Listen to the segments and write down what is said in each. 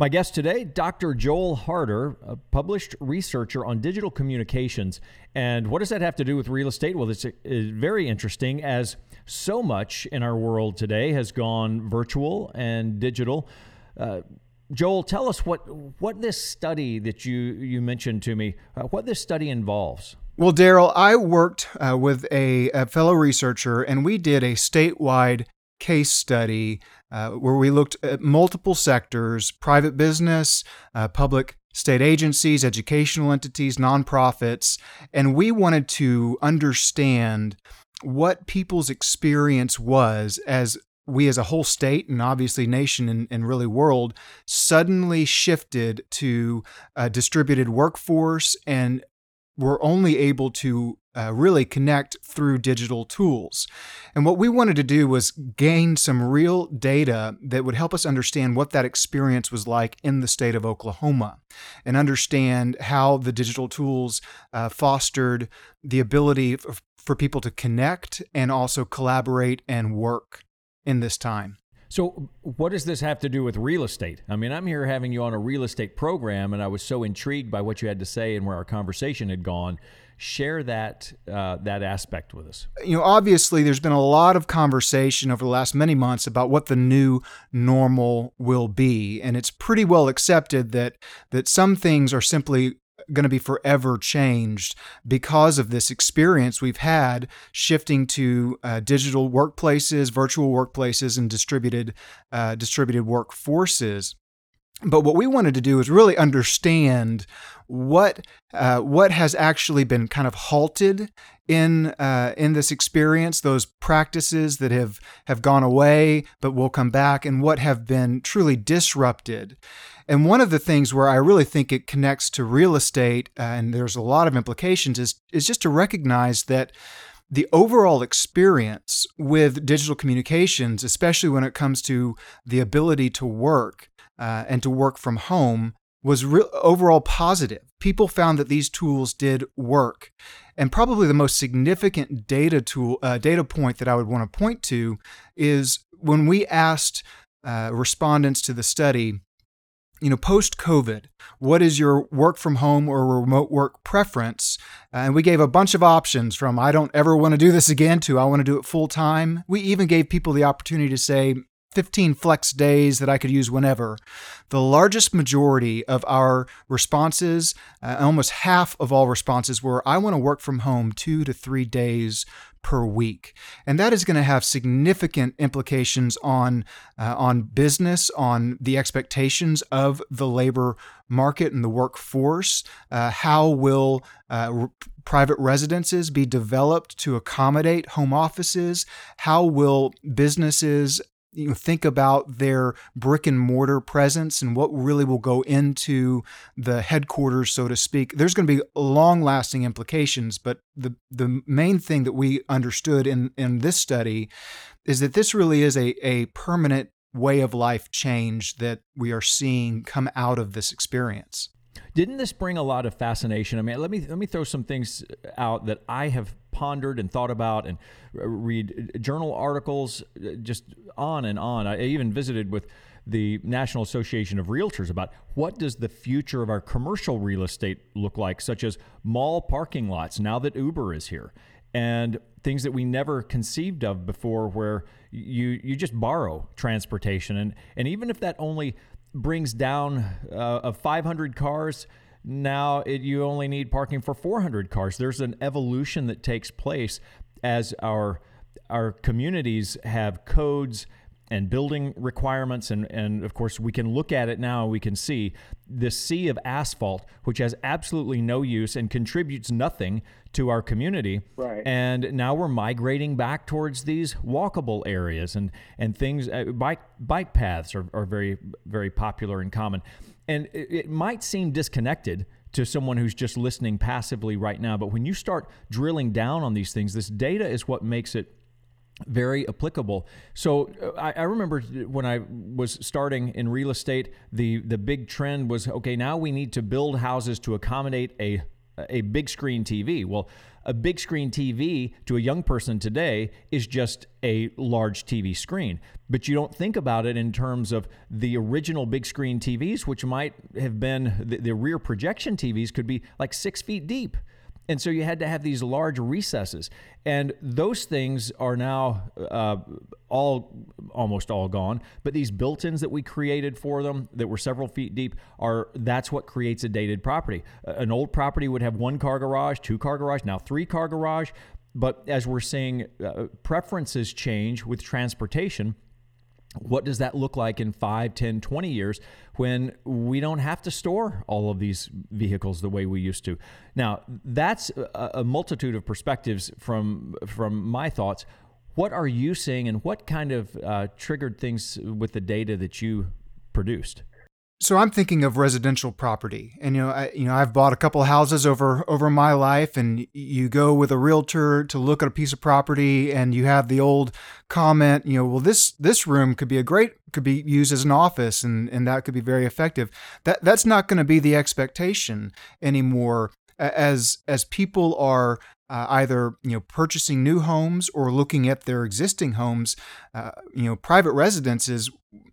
My guest today, Dr. Joel Harder, a published researcher on digital communications. And what does that have to do with real estate? Well, it's, very interesting as so much in our world today has gone virtual and digital. Uh, Joel, tell us what what this study that you you mentioned to me, uh, what this study involves. Well, Darryl, I worked uh, with a, a, fellow researcher, and we did a statewide case study uh, where we looked at multiple sectors private business, uh, public state agencies, educational entities, nonprofits, and we wanted to understand what people's experience was as we as a whole state and obviously nation and, and really world suddenly shifted to a distributed workforce and were only able to uh, really connect through digital tools. And what we wanted to do was gain some real data that would help us understand what that experience was like in the state of Oklahoma and understand how the digital tools uh, fostered the ability for, for people to connect and also collaborate and work in this time. So, what does this have to do with real estate? I mean, I'm here having you on a real estate program, and I was so intrigued by what you had to say and where our conversation had gone. Share that uh, that aspect with us. You know, obviously, there's been a lot of conversation over the last many months about what the new normal will be, and it's pretty well accepted that that some things are simply going to be forever changed because of this experience we've had shifting to uh, digital workplaces, virtual workplaces, and distributed uh, distributed workforces. But what we wanted to do is really understand what uh, what has actually been kind of halted in uh, in this experience, those practices that have have gone away but will come back, and what have been truly disrupted. And one of the things where I really think it connects to real estate, uh, and there's a lot of implications, is, is just to recognize that the overall experience with digital communications, especially when it comes to the ability to work uh, and to work from home, was re- overall positive. People found that these tools did work. And probably the most significant data tool, uh, data point that I would want to point to is when we asked uh, respondents to the study you know, post COVID, what is your work from home or remote work preference? And we gave a bunch of options from I don't ever want to do this again to I want to do it full time. We even gave people the opportunity to say 15 flex days that I could use whenever. The largest majority of our responses, uh, almost half of all responses, were I want to work from home two to three days per week. And that is going to have significant implications on, uh, on business, on the expectations of the labor market and the workforce. Uh, how will uh, private residences be developed to accommodate home offices? How will businesses you know, think about their brick and mortar presence and what really will go into the headquarters, so to speak. There's going to be long lasting implications, but the, the main thing that we understood in, in this study is that this really is a, a permanent way of life change that we are seeing come out of this experience. Didn't this bring a lot of fascination? I mean, let me let me throw some things out that I have pondered and thought about and read uh, journal articles uh, just on and on. I even visited with the National Association of Realtors about what does the future of our commercial real estate look like, such as mall parking lots now that Uber is here, and things that we never conceived of before, where you you just borrow transportation, and and even if that only brings down uh, of 500 cars now it, you only need parking for 400 cars. There's an evolution that takes place as our our communities have codes and building requirements and, and of course we can look at it now we can see this sea of asphalt which has absolutely no use and contributes nothing to our community. Right. And now we're migrating back towards these walkable areas and and things uh, bike bike paths are, are very very popular and common. And it, it might seem disconnected to someone who's just listening passively right now but when you start drilling down on these things this data is what makes it very applicable. So uh, I, I, remember when I was starting in real estate, the the big trend was okay. Now we need to build houses to accommodate a a big screen TV. Well, a big screen TV to a young person today is just a large TV screen. But you don't think about it in terms of the original big screen TVs, which might have been the, the rear projection TVs could be like six feet deep. And so you had to have these large recesses. And those things are now uh, all almost all gone. But these built ins that we created for them that were several feet deep are that's what creates a dated property. An old property would have one car garage, two car garage, now three car garage. But as we're seeing uh, preferences change with transportation, what does that look like in 5 10 20 years when we don't have to store all of these vehicles the way we used to? Now that's a, multitude of perspectives from from my thoughts. What are you seeing and what kind of uh, triggered things with the data that you produced? So I'm thinking of residential property, and you know, I, you know, I've bought a couple houses over over my life, and you go with a realtor to look at a piece of property, and you have the old comment, you know, well, this this room could be a great could be used as an office, and and that could be very effective. That that's not going to be the expectation anymore as as people are uh, either you know purchasing new homes or looking at their existing homes, uh, you know private residences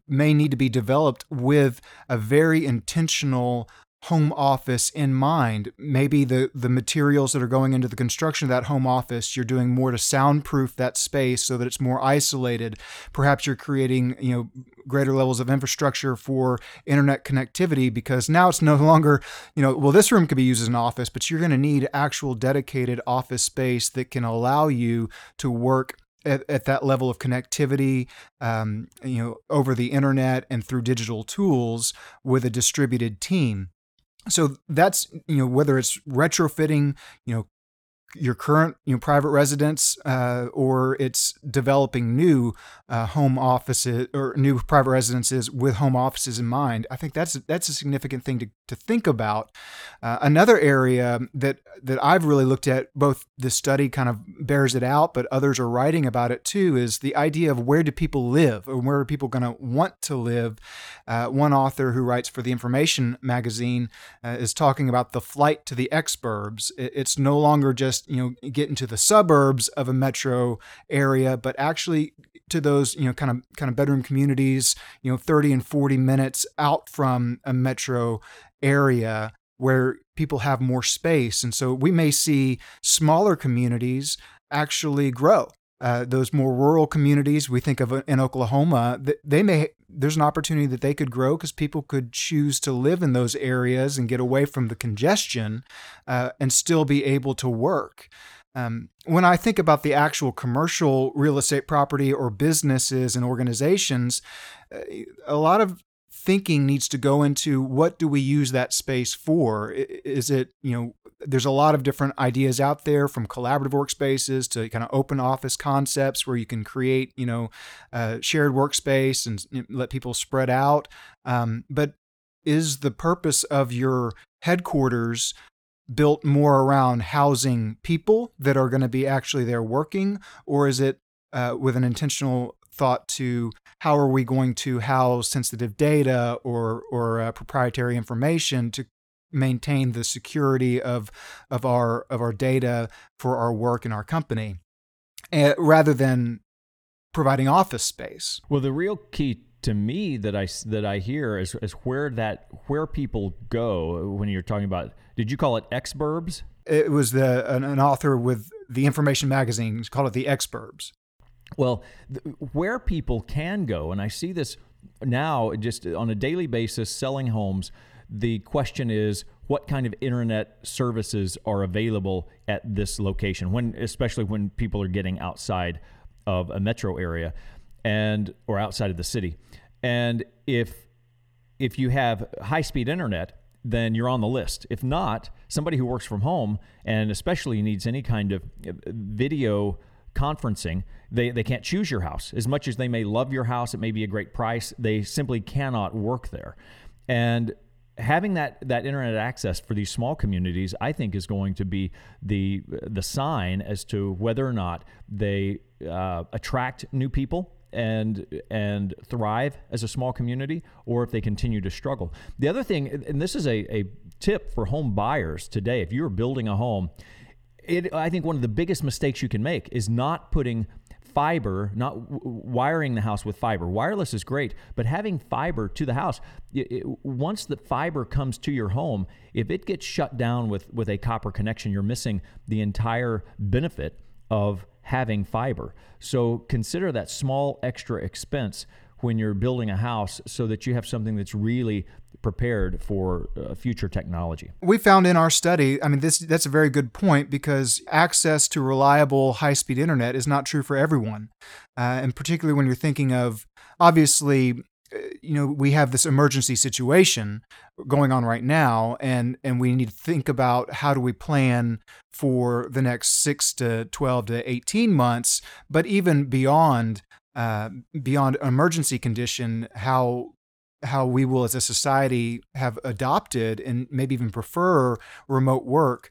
may need to be developed with a very intentional home office in mind. Maybe the the materials that are going into the construction of that home office, you're doing more to soundproof that space so that it's more isolated. Perhaps you're creating, you know, greater levels of infrastructure for internet connectivity because now it's no longer, you know, well this room could be used as an office, but you're going to need actual dedicated office space that can allow you to work at, at, that level of connectivity, um, you know, over the internet and through digital tools with a distributed team so that's you know whether it's retrofitting you know your current you know private residence uh, or it's developing new uh, home offices or new private residences with home offices in mind i think that's that's a significant thing to, to think about. Uh, another area that that i've really looked at both the study kind of bears it out but others are writing about it too is the idea of where do people live or where are people going to want to live? Uh, one author who writes for the information magazine uh, is talking about the flight to the exurbs. It's no longer just just you know get into the suburbs of a metro area, but actually to those you know kind of kind of bedroom communities, you know 30 and 40 minutes out from a metro area where people have more space, and so we may see smaller communities actually grow uh, those more rural communities we think of in Oklahoma, they may there's an opportunity that they could grow because people could choose to live in those areas and get away from the congestion uh, and still be able to work. Um, when I think about the actual commercial real estate property or businesses and organizations, uh, a lot of thinking needs to go into what do we use that space for? Is it, you know, there's a lot of different ideas out there from collaborative workspaces to kind of open office concepts where you can create, you know, shared workspace and let people spread out. Um, but is the purpose of your headquarters built more around housing people that are going to be actually there working, or is it uh, with an intentional thought to how are we going to house sensitive data or or uh, proprietary information to maintain the security of of our of our data for our work and our company uh, rather than providing office space. Well the real key to me that I that I hear is, is where that where people go when you're talking about did you call it exurbs it was the an, an author with the information magazine. Called it the exurbs well th- where people can go and I see this now just on a daily basis selling homes the question is what kind of internet services are available at this location when especially when people are getting outside of a metro area and or outside of the city. And if if you have high speed internet, then you're on the list. If not, somebody who works from home and especially needs any kind of uh, video conferencing, they, they can't choose your house. As much as they may love your house, it may be a great price, they simply cannot work there. And having that that internet access for these small communities, I think, is going to be the the sign as to whether or not they uh, attract new people and and thrive as a small community, or if they continue to struggle. The other thing, and this is a, a tip for home buyers today, if you're building a home, it, I think one of the biggest mistakes you can make is not putting fiber, not w- wiring the house with fiber. Wireless is great, but having fiber to the house, it, it, once the fiber comes to your home, if it gets shut down with, with a copper connection, you're missing the entire benefit of having fiber. So consider that small extra expense when you're building a house so that you have something that's really prepared for uh, future technology. We found in our study, I mean this that's a very good point because access to reliable high-speed internet is not true for everyone. Uh, and particularly when you're thinking of obviously uh, you know we have this emergency situation going on right now and and we need to think about how do we plan for the next 6 to 12 to 18 months but even beyond uh, beyond emergency condition, how how we will as a society have adopted and maybe even prefer remote work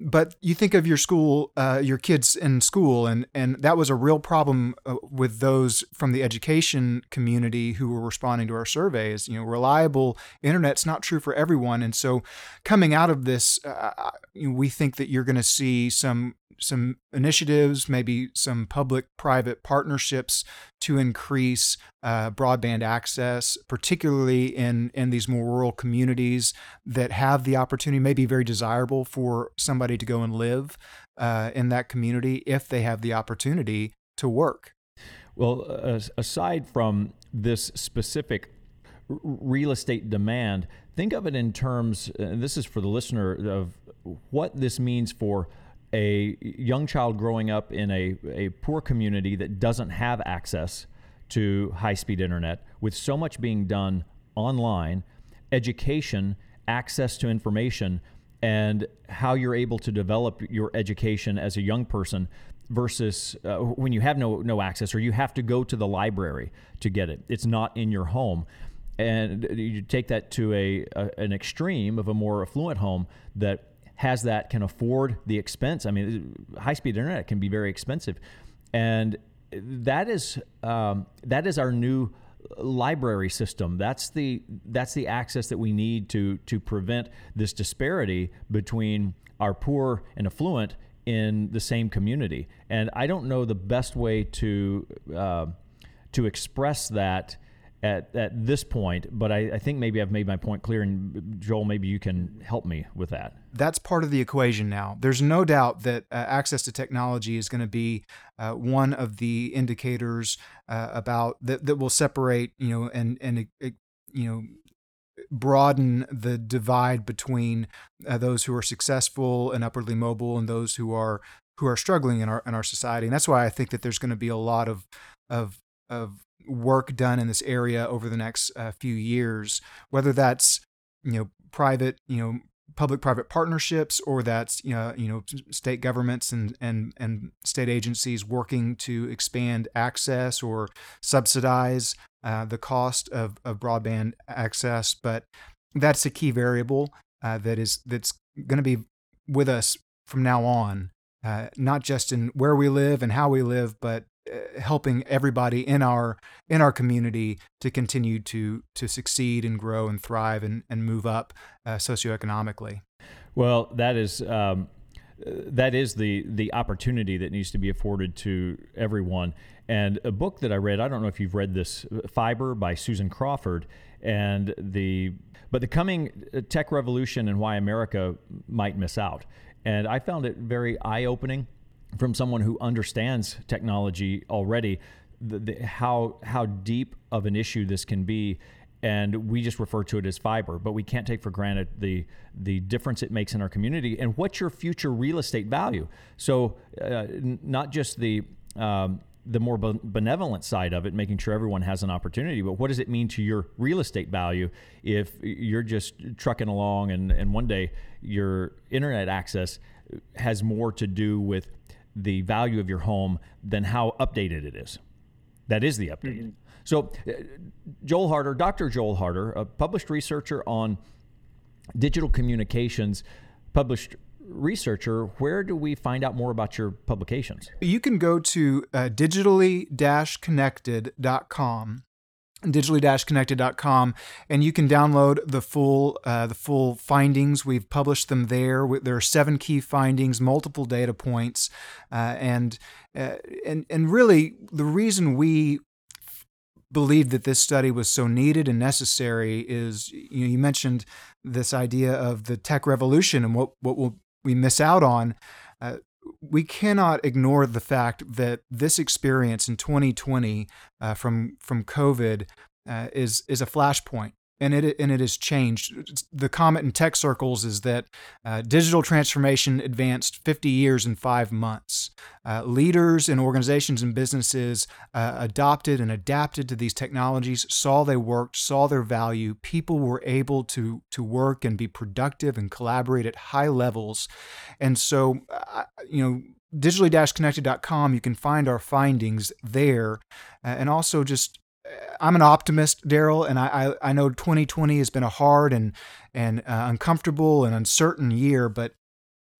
but you think of your school, uh, your kids in school, and and that was a real problem uh, with those from the education community who were responding to our surveys. You know, reliable internet's not true for everyone, and so coming out of this, uh, we think that you're going to see some some initiatives, maybe some public-private partnerships to increase uh, broadband access, particularly in in these more rural communities that have the opportunity, may be very desirable for somebody to go and live uh, in that community if they have the opportunity to work. Well, uh, aside from this specific real estate demand, think of it in terms, and this is for the listener, of what this means for a young child growing up in a, a poor community that doesn't have access to high speed internet, with so much being done online, education, access to information, and how you're able to develop your education as a young person versus uh, when you have no no access or you have to go to the library to get it. It's not in your home. And you take that to a, a an extreme of a more affluent home that has that can afford the expense. I mean, high speed internet can be very expensive, and that is um, that is our new library system. That's the that's the access that we need to to prevent this disparity between our poor and affluent in the same community. And I don't know the best way to uh, to express that at, at this point, but I, I, think maybe I've made my point clear. And Joel, maybe you can help me with that. That's part of the equation now. There's no doubt that uh, access to technology is going to be uh, one of the indicators uh, about that, that will separate, you know, and and you know broaden the divide between uh, those who are successful and upwardly mobile and those who are who are struggling in our in our society. And that's why I think that there's going to be a lot of of of work done in this area over the next uh, few years, whether that's you know private, you know public-private partnerships, or that's you know you know state governments and and and state agencies working to expand access or subsidize uh, the cost of of broadband access. But that's a key variable uh, that is that's going to be with us from now on. Uh, not just in where we live and how we live, but helping everybody in our in our community to continue to to succeed and grow and thrive and, and move up uh, socioeconomically. Well, that is um, that is the the opportunity that needs to be afforded to everyone. And a book that I read, I don't know if you've read this, Fiber by Susan Crawford, and the but the coming tech revolution and why America might miss out. And I found it very eye opening from someone who understands technology already the, the, how how deep of an issue this can be and we just refer to it as fiber but we can't take for granted the the difference it makes in our community and what's your future real estate value so uh, n- not just the um, the more benevolent side of it, making sure everyone has an opportunity. But what does it mean to your real estate value if you're just trucking along and, and one day your internet access has more to do with the value of your home than how updated it is. That is the update. Mm-hmm. So, uh, Joel Harder, Dr. Joel Harder, a published researcher on digital communications, published researcher, where do we find out more about your publications? You can go to uh, digitally connected.com digitally-connected.com and you can download the full uh, the full findings. We've published them there. There are seven key findings multiple data points uh, and uh, and and really the reason we believed that this study was so needed and necessary is you know you mentioned this idea of the tech revolution and what what will we miss out on. Uh, we cannot ignore the fact that this experience in 2020 uh, from from COVID uh, is is a flashpoint and it and it has changed. The comment in tech circles is that uh, digital transformation advanced 50 years in five months. Uh, leaders and organizations and businesses uh, adopted and adapted to these technologies, saw they worked, saw their value. People were able to to work and be productive and collaborate at high levels, and so you know digitally-connected.com you can find our findings there uh, and also just I'm an optimist, Darryl, and I, I, I know 2020 has been a hard and and uh, uncomfortable and uncertain year, but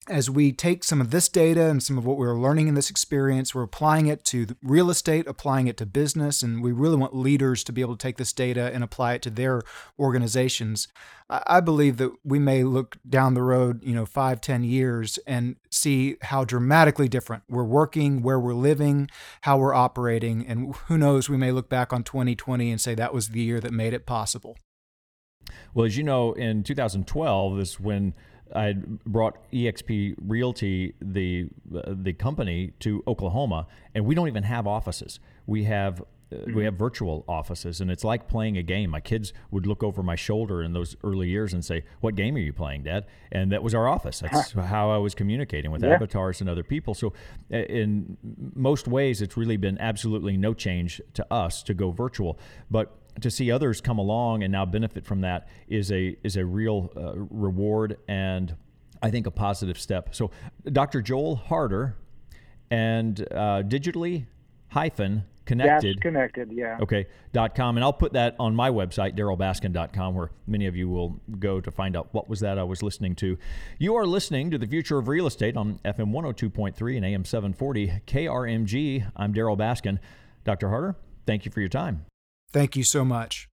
as we take some of this data and some of what we're learning in this experience, we're applying it to real estate, applying it to business, and we really want leaders to be able to take this data and apply it to their organizations. I believe that we may look down the road, you know, five, ten years and see how dramatically different we're working, where we're living, how we're operating, and who knows, we may look back on 2020 and say that was the year that made it possible. Well, as you know, in 2012 is when I brought EXP Realty, the the company, to Oklahoma, and we don't even have offices. We have uh, we have virtual offices, and it's like playing a game. My kids would look over my shoulder in those early years and say, "What game are you playing, Dad?" And that was our office. That's how I was communicating with yeah. avatars and other people. So, in most ways, it's really been absolutely no change to us to go virtual. But to see others come along and now benefit from that is a is a real uh, reward and I think a positive step. So, Dr. Joel Harder and uh, digitally hyphen connected. Connected, yeah. Okay, dot com. And I'll put that on my website, darylbaskin.com, where many of you will go to find out what was that I was listening to. You are listening to The Future of Real Estate on FM 102.3 and AM 740 KRMG. I'm Darryl Baskin. Dr. Harder, thank you for your time. Thank you so much.